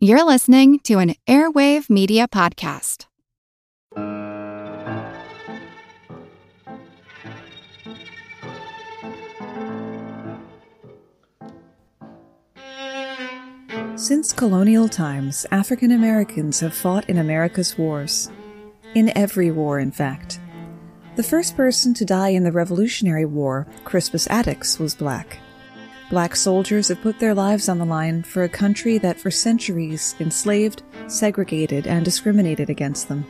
You're listening to an Airwave Media Podcast. Since colonial times, African Americans have fought in America's wars. In every war, in fact. The first person to die in the Revolutionary War, Crispus Attucks, was black. Black soldiers have put their lives on the line for a country that for centuries enslaved, segregated, and discriminated against them.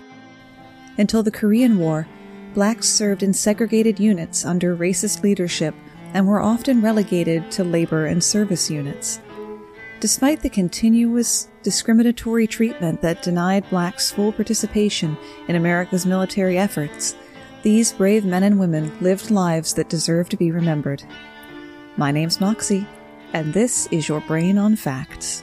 Until the Korean War, blacks served in segregated units under racist leadership and were often relegated to labor and service units. Despite the continuous discriminatory treatment that denied blacks full participation in America's military efforts, these brave men and women lived lives that deserve to be remembered. My name's Moxie, and this is your Brain on Facts.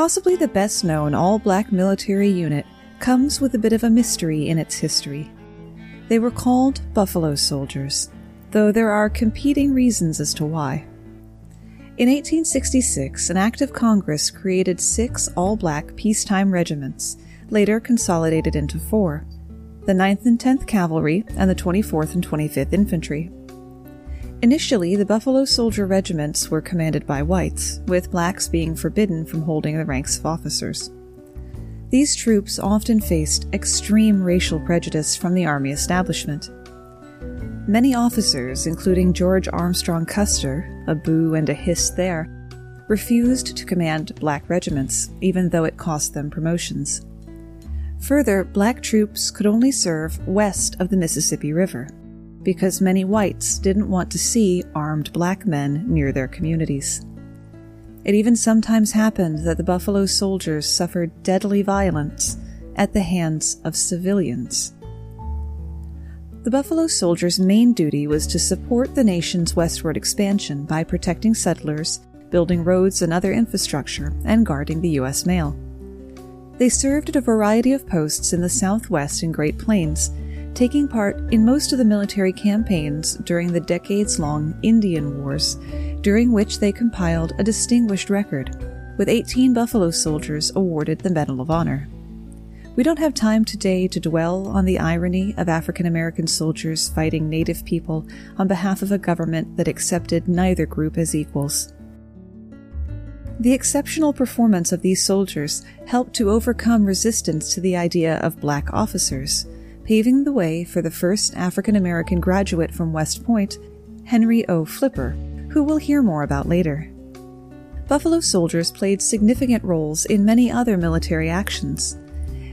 Possibly the best known all black military unit comes with a bit of a mystery in its history. They were called Buffalo Soldiers, though there are competing reasons as to why. In 1866, an act of Congress created six all black peacetime regiments, later consolidated into four the 9th and 10th Cavalry and the 24th and 25th Infantry. Initially, the Buffalo Soldier regiments were commanded by whites, with blacks being forbidden from holding the ranks of officers. These troops often faced extreme racial prejudice from the Army establishment. Many officers, including George Armstrong Custer, a boo and a hiss there, refused to command black regiments, even though it cost them promotions. Further, black troops could only serve west of the Mississippi River, because many whites didn't want to see armed black men near their communities. It even sometimes happened that the Buffalo Soldiers suffered deadly violence at the hands of civilians. The Buffalo Soldiers' main duty was to support the nation's westward expansion by protecting settlers, building roads and other infrastructure, and guarding the U.S. mail. They served at a variety of posts in the Southwest and Great Plains, taking part in most of the military campaigns during the decades long Indian Wars, during which they compiled a distinguished record, with 18 Buffalo soldiers awarded the Medal of Honor. We don't have time today to dwell on the irony of African American soldiers fighting Native people on behalf of a government that accepted neither group as equals. The exceptional performance of these soldiers helped to overcome resistance to the idea of black officers, paving the way for the first African American graduate from West Point, Henry O. Flipper, who we'll hear more about later. Buffalo soldiers played significant roles in many other military actions.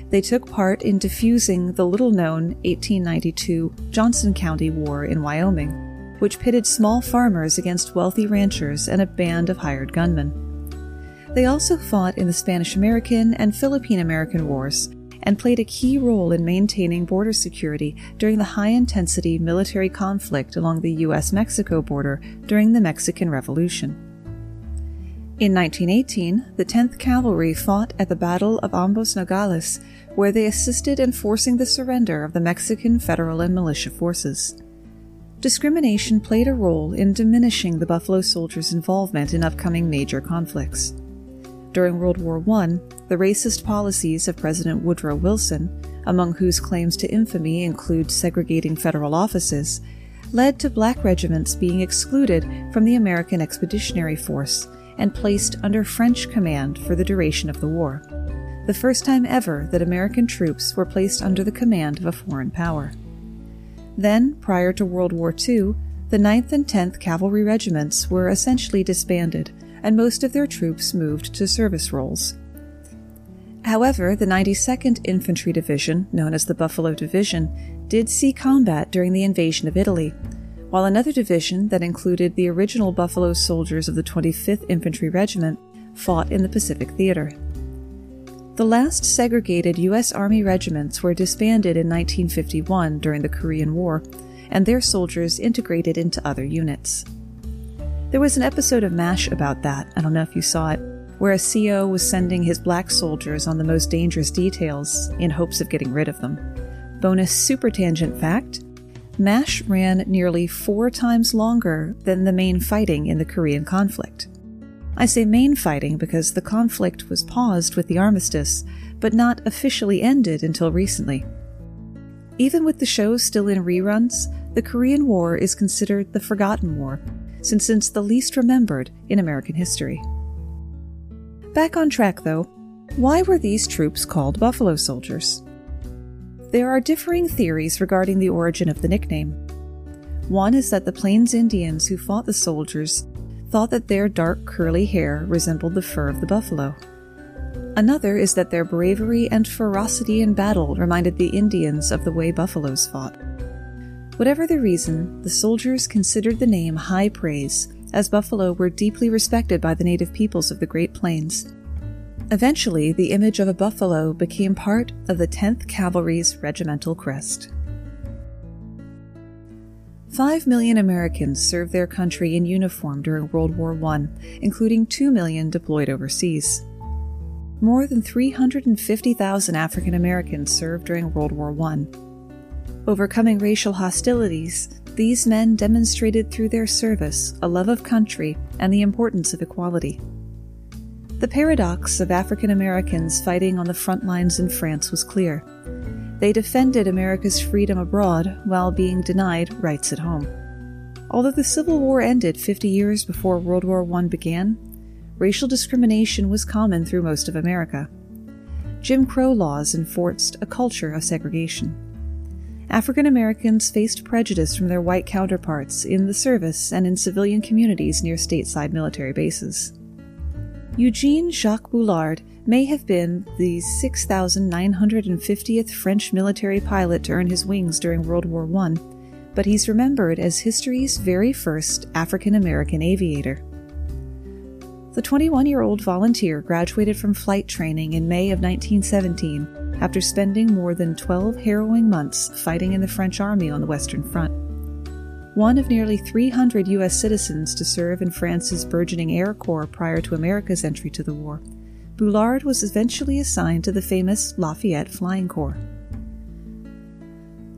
They took part in defusing the little known 1892 Johnson County War in Wyoming, which pitted small farmers against wealthy ranchers and a band of hired gunmen. They also fought in the Spanish American and Philippine American Wars and played a key role in maintaining border security during the high intensity military conflict along the U.S. Mexico border during the Mexican Revolution. In 1918, the 10th Cavalry fought at the Battle of Ambos Nogales, where they assisted in forcing the surrender of the Mexican federal and militia forces. Discrimination played a role in diminishing the Buffalo Soldiers' involvement in upcoming major conflicts. During World War I, the racist policies of President Woodrow Wilson, among whose claims to infamy include segregating federal offices, led to black regiments being excluded from the American Expeditionary Force and placed under French command for the duration of the war, the first time ever that American troops were placed under the command of a foreign power. Then, prior to World War II, the 9th and 10th Cavalry regiments were essentially disbanded, and most of their troops moved to service roles. However, the 92nd Infantry Division, known as the Buffalo Division, did see combat during the invasion of Italy, while another division that included the original Buffalo soldiers of the 25th Infantry Regiment fought in the Pacific Theater. The last segregated U.S. Army regiments were disbanded in 1951 during the Korean War, and their soldiers integrated into other units. There was an episode of MASH about that, I don't know if you saw it, where a CO was sending his black soldiers on the most dangerous details in hopes of getting rid of them. Bonus super tangent fact MASH ran nearly four times longer than the main fighting in the Korean conflict. I say main fighting because the conflict was paused with the armistice, but not officially ended until recently. Even with the show still in reruns, the Korean War is considered the forgotten war, since it's the least remembered in American history. Back on track, though, why were these troops called Buffalo Soldiers? There are differing theories regarding the origin of the nickname. One is that the Plains Indians who fought the soldiers thought that their dark curly hair resembled the fur of the buffalo. Another is that their bravery and ferocity in battle reminded the Indians of the way buffaloes fought. Whatever the reason, the soldiers considered the name high praise, as buffalo were deeply respected by the native peoples of the Great Plains Eventually, the image of a buffalo became part of the 10th Cavalry's regimental crest. Five million Americans served their country in uniform during World War I, including two million deployed overseas. More than 350,000 African Americans served during World War I. Overcoming racial hostilities, these men demonstrated through their service a love of country and the importance of equality. The paradox of African Americans fighting on the front lines in France was clear. They defended America's freedom abroad while being denied rights at home. Although the Civil War ended 50 years before World War I began, racial discrimination was common through most of America. Jim Crow laws enforced a culture of segregation. African Americans faced prejudice from their white counterparts in the service and in civilian communities near stateside military bases. Eugene Jacques Bullard may have been the 6,950th French military pilot to earn his wings during World War I, but he's remembered as history's very first African American aviator. The 21 year old volunteer graduated from flight training in May of 1917 after spending more than 12 harrowing months fighting in the French Army on the Western Front one of nearly 300 U.S. citizens to serve in France's burgeoning Air Corps prior to America's entry to the war, Bullard was eventually assigned to the famous Lafayette Flying Corps.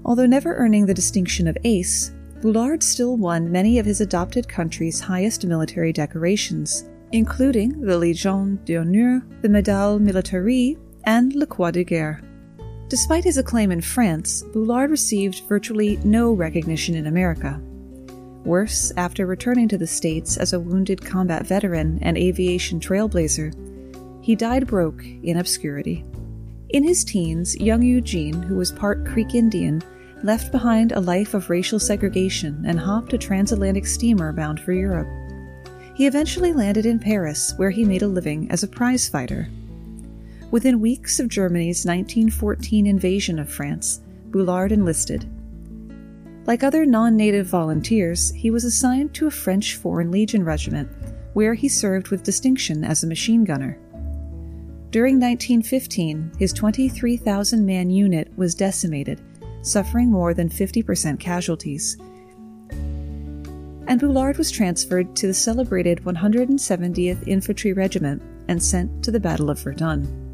Although never earning the distinction of ace, Bullard still won many of his adopted country's highest military decorations, including the Légion d'honneur, the Médaille Militaire, and Le Croix de Guerre. Despite his acclaim in France, Bullard received virtually no recognition in America. Worse, after returning to the States as a wounded combat veteran and aviation trailblazer, he died broke in obscurity. In his teens, young Eugene, who was part Creek Indian, left behind a life of racial segregation and hopped a transatlantic steamer bound for Europe. He eventually landed in Paris, where he made a living as a prize fighter. Within weeks of Germany's 1914 invasion of France, Bullard enlisted like other non native volunteers, he was assigned to a French Foreign Legion regiment, where he served with distinction as a machine gunner. During 1915, his 23,000 man unit was decimated, suffering more than 50% casualties. And Bullard was transferred to the celebrated 170th Infantry Regiment and sent to the Battle of Verdun.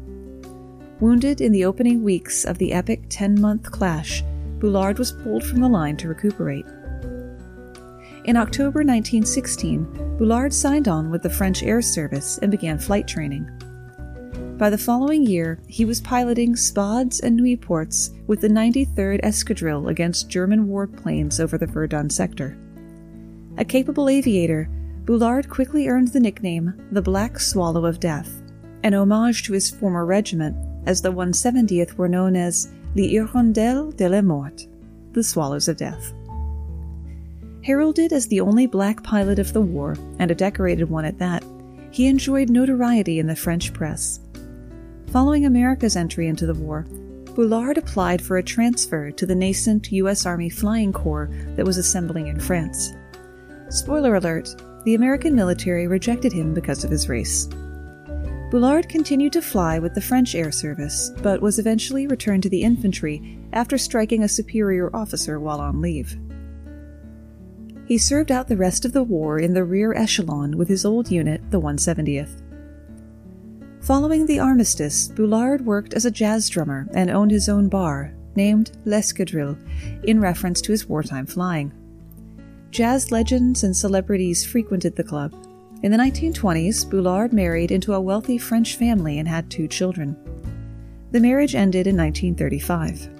Wounded in the opening weeks of the epic 10 month clash, Bullard was pulled from the line to recuperate. In October 1916, Bullard signed on with the French Air Service and began flight training. By the following year, he was piloting Spads and Nieuports with the 93rd Escadrille against German warplanes over the Verdun sector. A capable aviator, Bullard quickly earned the nickname the Black Swallow of Death, an homage to his former regiment, as the 170th were known as the Hirondelles de la Mort, the Swallows of Death. Heralded as the only black pilot of the war, and a decorated one at that, he enjoyed notoriety in the French press. Following America's entry into the war, Bullard applied for a transfer to the nascent U.S. Army Flying Corps that was assembling in France. Spoiler alert the American military rejected him because of his race. Bullard continued to fly with the French Air Service, but was eventually returned to the infantry after striking a superior officer while on leave. He served out the rest of the war in the rear echelon with his old unit, the 170th. Following the armistice, Bullard worked as a jazz drummer and owned his own bar, named L'Escadrille, in reference to his wartime flying. Jazz legends and celebrities frequented the club. In the 1920s, Bullard married into a wealthy French family and had two children. The marriage ended in 1935.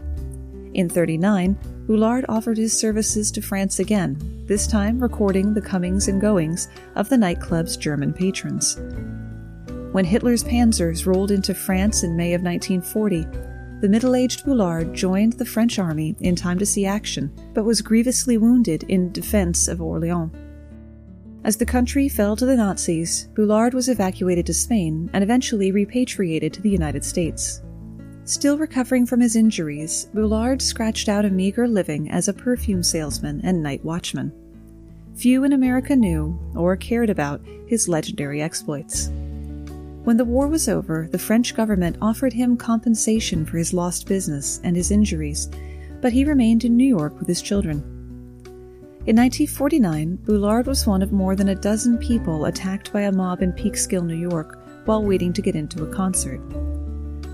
In 39, Bullard offered his services to France again, this time recording the comings and goings of the nightclub's German patrons. When Hitler's panzers rolled into France in May of 1940, the middle aged Bullard joined the French army in time to see action, but was grievously wounded in defense of Orleans. As the country fell to the Nazis, Bullard was evacuated to Spain and eventually repatriated to the United States. Still recovering from his injuries, Bullard scratched out a meager living as a perfume salesman and night watchman. Few in America knew or cared about his legendary exploits. When the war was over, the French government offered him compensation for his lost business and his injuries, but he remained in New York with his children. In 1949, Bullard was one of more than a dozen people attacked by a mob in Peekskill, New York, while waiting to get into a concert.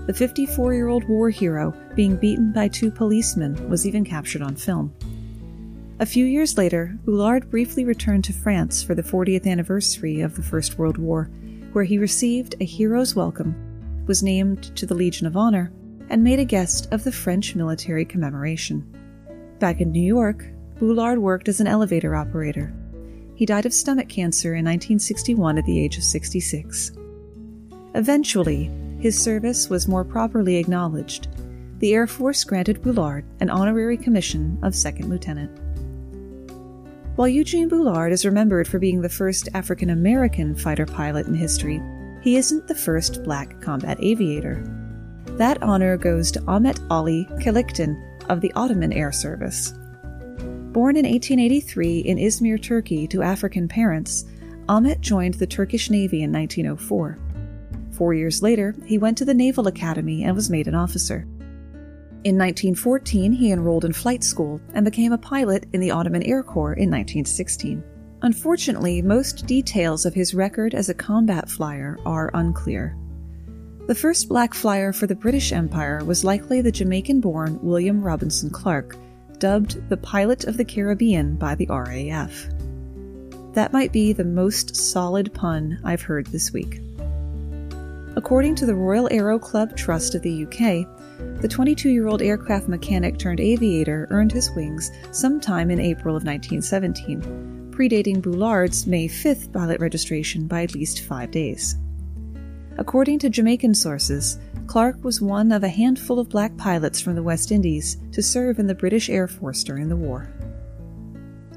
The 54 year old war hero being beaten by two policemen was even captured on film. A few years later, Bullard briefly returned to France for the 40th anniversary of the First World War, where he received a hero's welcome, was named to the Legion of Honor, and made a guest of the French military commemoration. Back in New York, Bullard worked as an elevator operator. He died of stomach cancer in 1961 at the age of 66. Eventually, his service was more properly acknowledged. The Air Force granted Bullard an honorary commission of second lieutenant. While Eugene Bullard is remembered for being the first African American fighter pilot in history, he isn't the first black combat aviator. That honor goes to Ahmet Ali Çelikten of the Ottoman Air Service. Born in 1883 in Izmir, Turkey, to African parents, Ahmet joined the Turkish Navy in 1904. Four years later, he went to the Naval Academy and was made an officer. In 1914, he enrolled in flight school and became a pilot in the Ottoman Air Corps in 1916. Unfortunately, most details of his record as a combat flyer are unclear. The first black flyer for the British Empire was likely the Jamaican born William Robinson Clark, dubbed the Pilot of the Caribbean by the RAF. That might be the most solid pun I've heard this week. According to the Royal Aero Club Trust of the UK, the 22 year old aircraft mechanic turned aviator earned his wings sometime in April of 1917, predating Bullard's May 5th pilot registration by at least five days. According to Jamaican sources, Clark was one of a handful of black pilots from the West Indies to serve in the British Air Force during the war.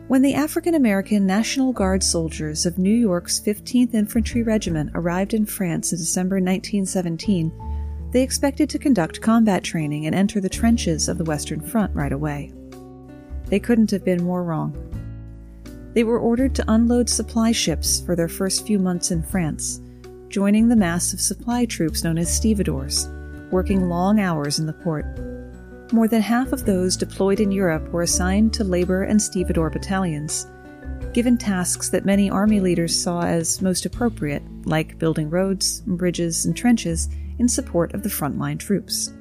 When the African American National Guard soldiers of New York's 15th Infantry Regiment arrived in France in December 1917, they expected to conduct combat training and enter the trenches of the Western Front right away. They couldn't have been more wrong. They were ordered to unload supply ships for their first few months in France, joining the mass of supply troops known as stevedores, working long hours in the port. More than half of those deployed in Europe were assigned to labor and stevedore battalions, given tasks that many army leaders saw as most appropriate, like building roads, bridges, and trenches in support of the frontline troops.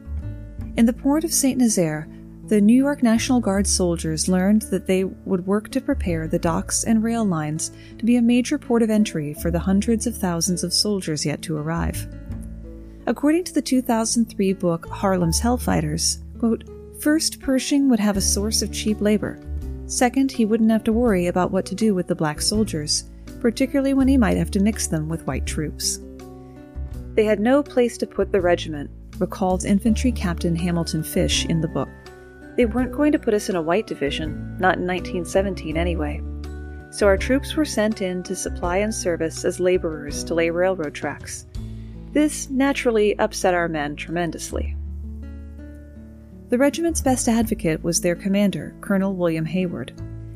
In the port of St. Nazaire, the New York National Guard soldiers learned that they would work to prepare the docks and rail lines to be a major port of entry for the hundreds of thousands of soldiers yet to arrive. According to the 2003 book Harlem's Hellfighters, Quote, First, Pershing would have a source of cheap labor. Second, he wouldn't have to worry about what to do with the black soldiers, particularly when he might have to mix them with white troops. They had no place to put the regiment, recalled Infantry Captain Hamilton Fish in the book. They weren't going to put us in a white division, not in 1917 anyway. So our troops were sent in to supply and service as laborers to lay railroad tracks. This naturally upset our men tremendously. The regiment's best advocate was their commander, Colonel William Hayward.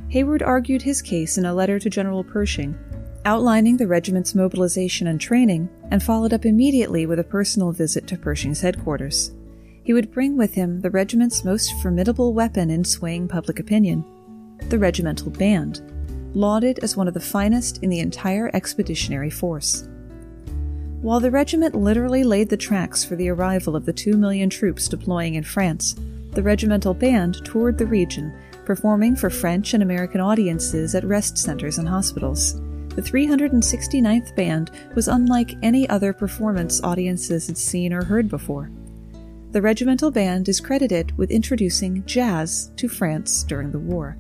Hayward argued his case in a letter to General Pershing, outlining the regiment's mobilization and training, and followed up immediately with a personal visit to Pershing's headquarters. He would bring with him the regiment's most formidable weapon in swaying public opinion the regimental band, lauded as one of the finest in the entire expeditionary force. While the regiment literally laid the tracks for the arrival of the two million troops deploying in France, the regimental band toured the region, performing for French and American audiences at rest centers and hospitals. The 369th Band was unlike any other performance audiences had seen or heard before. The regimental band is credited with introducing jazz to France during the war.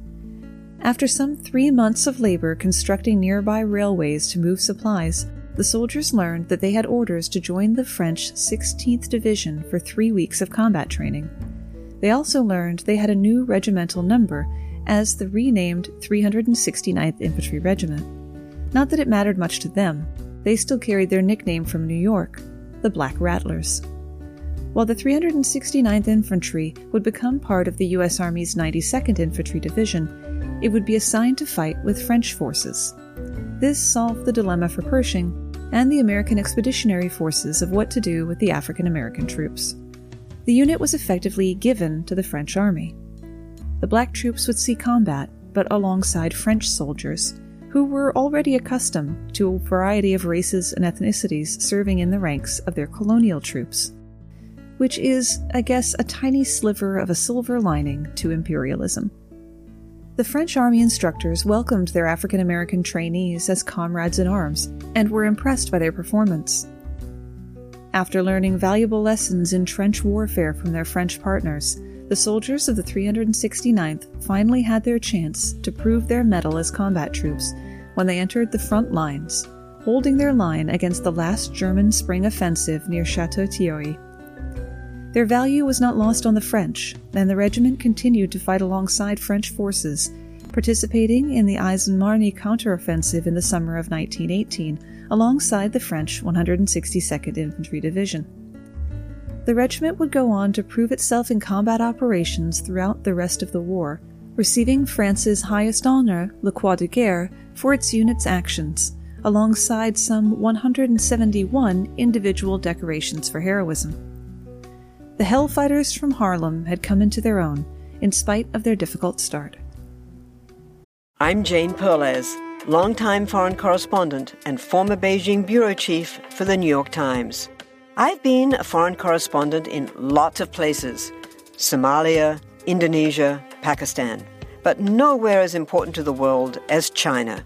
After some three months of labor constructing nearby railways to move supplies, the soldiers learned that they had orders to join the French 16th Division for three weeks of combat training. They also learned they had a new regimental number as the renamed 369th Infantry Regiment. Not that it mattered much to them, they still carried their nickname from New York, the Black Rattlers. While the 369th Infantry would become part of the U.S. Army's 92nd Infantry Division, it would be assigned to fight with French forces. This solved the dilemma for Pershing and the American Expeditionary Forces of what to do with the African American troops. The unit was effectively given to the French army. The black troops would see combat, but alongside French soldiers, who were already accustomed to a variety of races and ethnicities serving in the ranks of their colonial troops. Which is, I guess, a tiny sliver of a silver lining to imperialism. The French Army instructors welcomed their African American trainees as comrades in arms and were impressed by their performance. After learning valuable lessons in trench warfare from their French partners, the soldiers of the 369th finally had their chance to prove their mettle as combat troops when they entered the front lines, holding their line against the last German spring offensive near Chateau Thierry. Their value was not lost on the French, and the regiment continued to fight alongside French forces, participating in the Aisne-Marne counteroffensive in the summer of 1918 alongside the French 162nd Infantry Division. The regiment would go on to prove itself in combat operations throughout the rest of the war, receiving France's highest honor, the Croix de Guerre, for its unit's actions, alongside some 171 individual decorations for heroism. The Hellfighters from Harlem had come into their own, in spite of their difficult start. I'm Jane Perlez, longtime foreign correspondent and former Beijing bureau chief for the New York Times. I've been a foreign correspondent in lots of places Somalia, Indonesia, Pakistan, but nowhere as important to the world as China.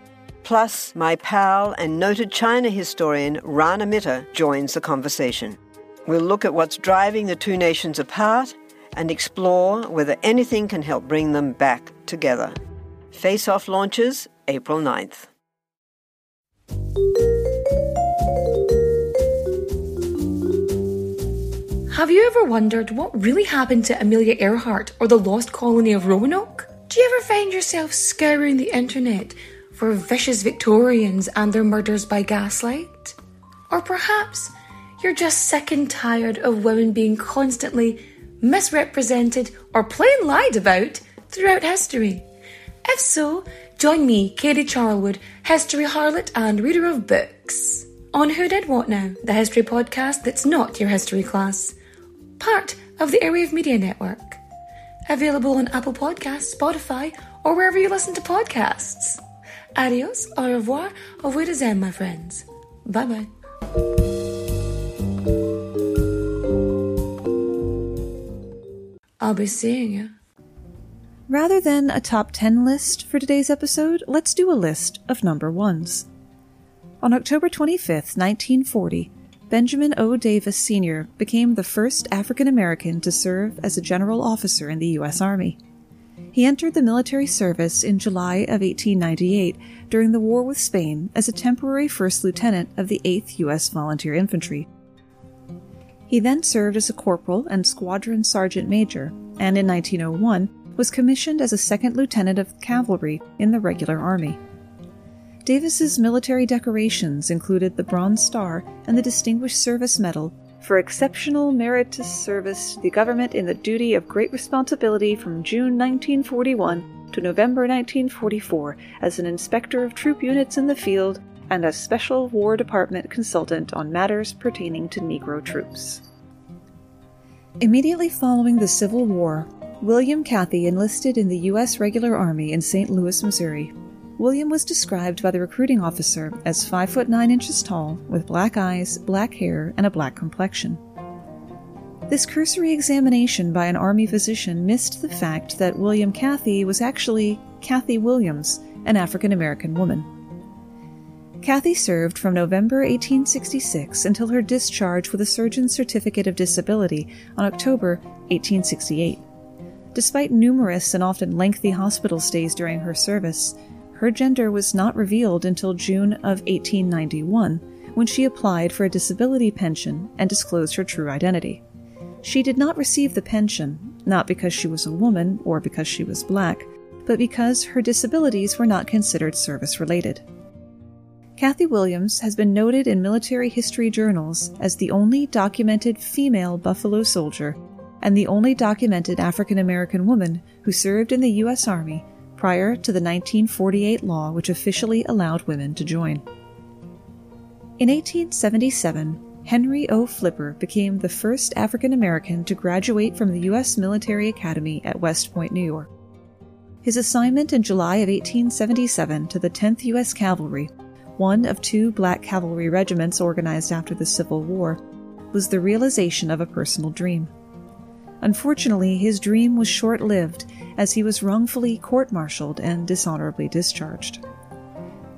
Plus, my pal and noted China historian Rana Mitter joins the conversation. We'll look at what's driving the two nations apart and explore whether anything can help bring them back together. Face Off launches April 9th. Have you ever wondered what really happened to Amelia Earhart or the lost colony of Roanoke? Do you ever find yourself scouring the internet for vicious Victorians and their murders by gaslight? Or perhaps you're just sick and tired of women being constantly misrepresented or plain lied about throughout history. If so, join me, Katie Charlwood, history harlot and reader of books, on Who Did What Now, the history podcast that's not your history class. Part of the Airwave Media Network. Available on Apple Podcasts, Spotify, or wherever you listen to podcasts. Adios, au revoir, au revoir, my friends. Bye bye. I'll be seeing you. Rather than a top 10 list for today's episode, let's do a list of number ones. On October 25, 1940, Benjamin O. Davis Sr. became the first African American to serve as a general officer in the U.S. Army. He entered the military service in July of 1898 during the war with Spain as a temporary first lieutenant of the 8th U.S. Volunteer Infantry. He then served as a corporal and squadron sergeant major, and in 1901 was commissioned as a second lieutenant of cavalry in the regular army. Davis's military decorations included the Bronze Star and the Distinguished Service Medal for exceptional meritorious service to the government in the duty of great responsibility from June 1941 to November 1944 as an inspector of troop units in the field and as special War Department consultant on matters pertaining to Negro troops. Immediately following the Civil War, William Cathy enlisted in the U.S. Regular Army in St. Louis, Missouri. William was described by the recruiting officer as 5 foot 9 inches tall, with black eyes, black hair, and a black complexion. This cursory examination by an Army physician missed the fact that William Cathy was actually Cathy Williams, an African American woman. Cathy served from November 1866 until her discharge with a surgeon's certificate of disability on October 1868. Despite numerous and often lengthy hospital stays during her service, her gender was not revealed until June of 1891, when she applied for a disability pension and disclosed her true identity. She did not receive the pension, not because she was a woman or because she was black, but because her disabilities were not considered service related. Cathy Williams has been noted in military history journals as the only documented female Buffalo soldier and the only documented African American woman who served in the U.S. Army prior to the 1948 law which officially allowed women to join. In 1877, Henry O. Flipper became the first African American to graduate from the U.S. Military Academy at West Point, New York. His assignment in July of 1877 to the 10th U.S. Cavalry, one of two black cavalry regiments organized after the Civil War, was the realization of a personal dream. Unfortunately, his dream was short lived as he was wrongfully court martialed and dishonorably discharged.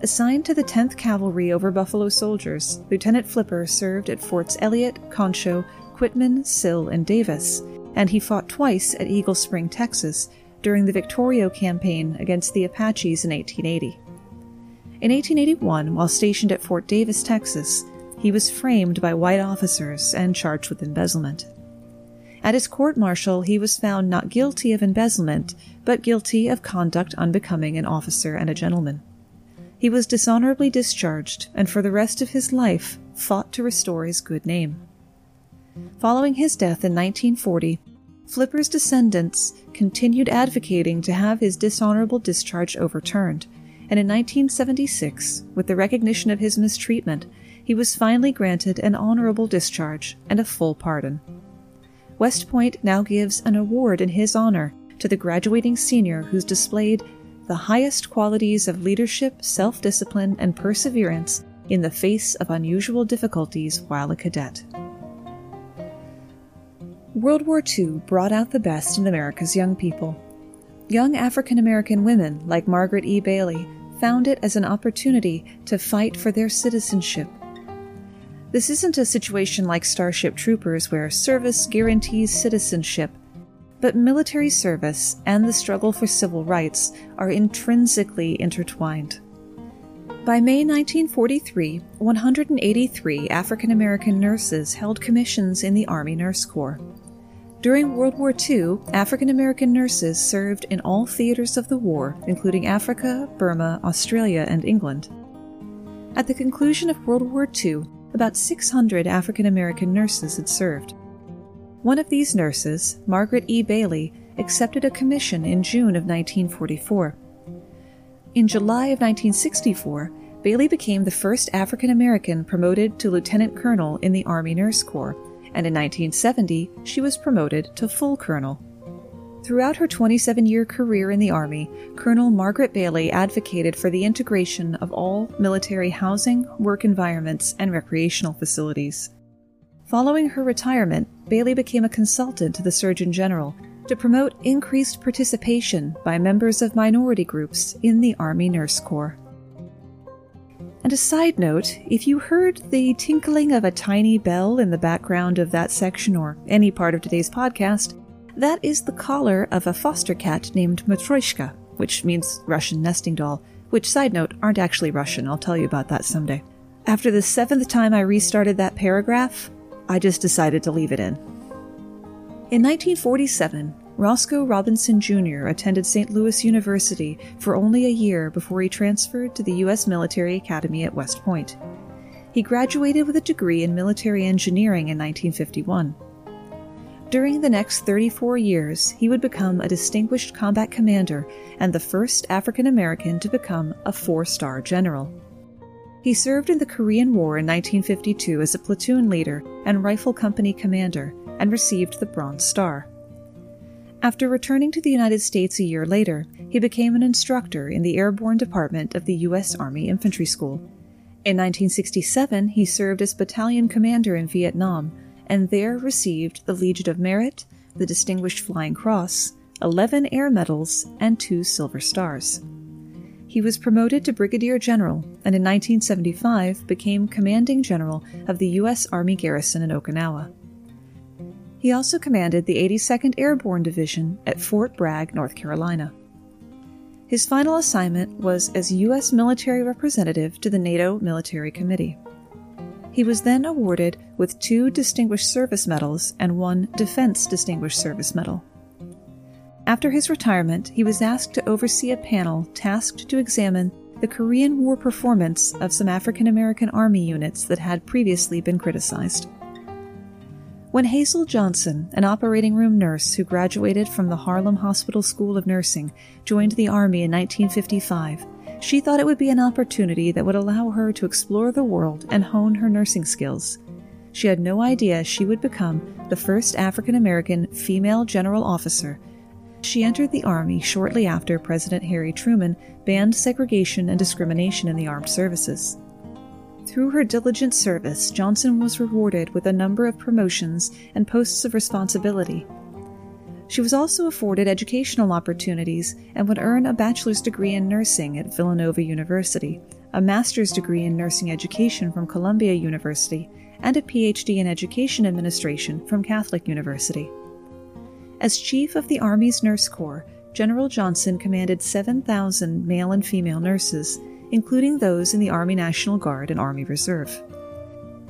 Assigned to the 10th Cavalry over Buffalo soldiers, Lieutenant Flipper served at Forts Elliott, Concho, Quitman, Sill, and Davis, and he fought twice at Eagle Spring, Texas, during the Victorio campaign against the Apaches in 1880. In 1881, while stationed at Fort Davis, Texas, he was framed by white officers and charged with embezzlement. At his court martial, he was found not guilty of embezzlement, but guilty of conduct unbecoming an officer and a gentleman. He was dishonorably discharged, and for the rest of his life fought to restore his good name. Following his death in 1940, Flipper's descendants continued advocating to have his dishonorable discharge overturned, and in 1976, with the recognition of his mistreatment, he was finally granted an honorable discharge and a full pardon. West Point now gives an award in his honor to the graduating senior who's displayed the highest qualities of leadership, self discipline, and perseverance in the face of unusual difficulties while a cadet. World War II brought out the best in America's young people. Young African American women like Margaret E. Bailey found it as an opportunity to fight for their citizenship this isn't a situation like Starship Troopers where service guarantees citizenship, but military service and the struggle for civil rights are intrinsically intertwined. By May 1943, 183 African American nurses held commissions in the Army Nurse Corps. During World War II, African American nurses served in all theaters of the war, including Africa, Burma, Australia, and England. At the conclusion of World War II, about 600 African American nurses had served. One of these nurses, Margaret E. Bailey, accepted a commission in June of 1944. In July of 1964, Bailey became the first African American promoted to lieutenant colonel in the Army Nurse Corps, and in 1970 she was promoted to full colonel. Throughout her 27 year career in the Army, Colonel Margaret Bailey advocated for the integration of all military housing, work environments, and recreational facilities. Following her retirement, Bailey became a consultant to the Surgeon General to promote increased participation by members of minority groups in the Army Nurse Corps. And a side note if you heard the tinkling of a tiny bell in the background of that section or any part of today's podcast, That is the collar of a foster cat named Matryoshka, which means Russian nesting doll, which, side note, aren't actually Russian. I'll tell you about that someday. After the seventh time I restarted that paragraph, I just decided to leave it in. In 1947, Roscoe Robinson Jr. attended St. Louis University for only a year before he transferred to the U.S. Military Academy at West Point. He graduated with a degree in military engineering in 1951. During the next 34 years, he would become a distinguished combat commander and the first African American to become a four star general. He served in the Korean War in 1952 as a platoon leader and rifle company commander and received the Bronze Star. After returning to the United States a year later, he became an instructor in the Airborne Department of the U.S. Army Infantry School. In 1967, he served as battalion commander in Vietnam and there received the Legion of Merit, the Distinguished Flying Cross, 11 Air Medals, and two Silver Stars. He was promoted to Brigadier General and in 1975 became Commanding General of the U.S. Army Garrison in Okinawa. He also commanded the 82nd Airborne Division at Fort Bragg, North Carolina. His final assignment was as U.S. military representative to the NATO Military Committee. He was then awarded with two Distinguished Service Medals and one Defense Distinguished Service Medal. After his retirement, he was asked to oversee a panel tasked to examine the Korean War performance of some African American Army units that had previously been criticized. When Hazel Johnson, an operating room nurse who graduated from the Harlem Hospital School of Nursing, joined the Army in 1955, she thought it would be an opportunity that would allow her to explore the world and hone her nursing skills. She had no idea she would become the first African American female general officer. She entered the Army shortly after President Harry Truman banned segregation and discrimination in the armed services. Through her diligent service, Johnson was rewarded with a number of promotions and posts of responsibility. She was also afforded educational opportunities and would earn a bachelor's degree in nursing at Villanova University, a master's degree in nursing education from Columbia University, and a PhD in education administration from Catholic University. As chief of the Army's Nurse Corps, General Johnson commanded 7,000 male and female nurses including those in the Army National Guard and Army Reserve.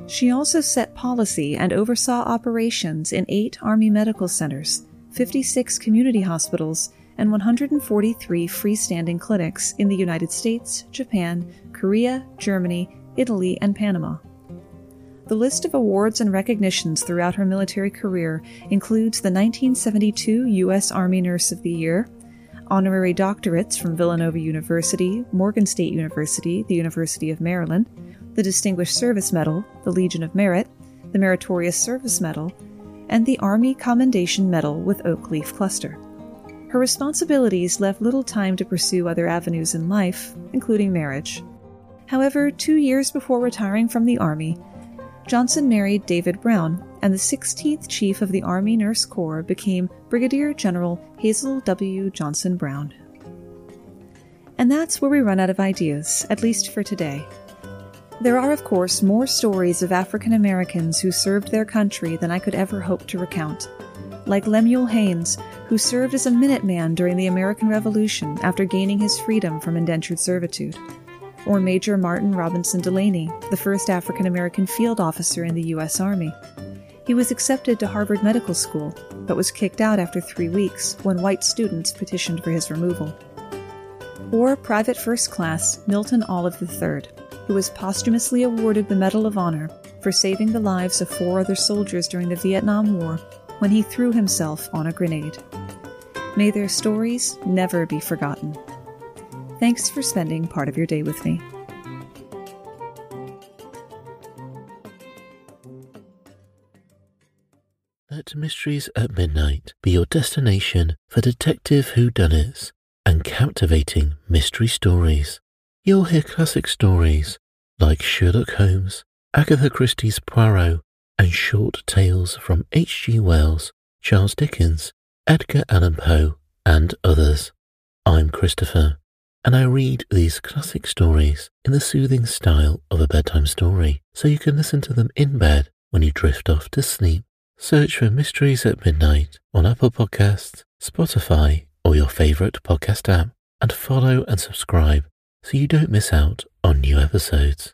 She also set policy and oversaw operations in eight Army medical centers, 56 community hospitals, and 143 freestanding clinics in the United States, Japan, Korea, Germany, Italy, and Panama. The list of awards and recognitions throughout her military career includes the 1972 U.S. Army Nurse of the Year, honorary doctorates from Villanova University, Morgan State University, the University of Maryland, the Distinguished Service Medal, the Legion of Merit, the Meritorious Service Medal, and the Army Commendation Medal with Oak Leaf Cluster. Her responsibilities left little time to pursue other avenues in life, including marriage. However, two years before retiring from the Army, Johnson married David Brown, and the 16th Chief of the Army Nurse Corps became Brigadier General Hazel W. Johnson Brown. And that's where we run out of ideas, at least for today. There are, of course, more stories of African Americans who served their country than I could ever hope to recount. Like Lemuel Haynes, who served as a Minuteman during the American Revolution after gaining his freedom from indentured servitude or Major Martin Robinson Delany, the first African American field officer in the U.S. Army. He was accepted to Harvard Medical School, but was kicked out after three weeks when white students petitioned for his removal. Or Private First Class Milton Olive III, who was posthumously awarded the Medal of Honor for saving the lives of four other soldiers during the Vietnam War when he threw himself on a grenade. May their stories never be forgotten. Thanks for spending part of your day with me. Let Mysteries at Midnight be your destination for detective whodunits and captivating mystery stories. You'll hear classic stories like Sherlock Holmes, Agatha Christie's Poirot, and short tales from H.G. Wells, Charles Dickens, Edgar Allan Poe, and others. I'm Christopher and I read these classic stories in the soothing style of a bedtime story so you can listen to them in bed when you drift off to sleep. Search for Mysteries at Midnight on Apple Podcasts, Spotify, or your favorite podcast app, and follow and subscribe so you don't miss out on new episodes.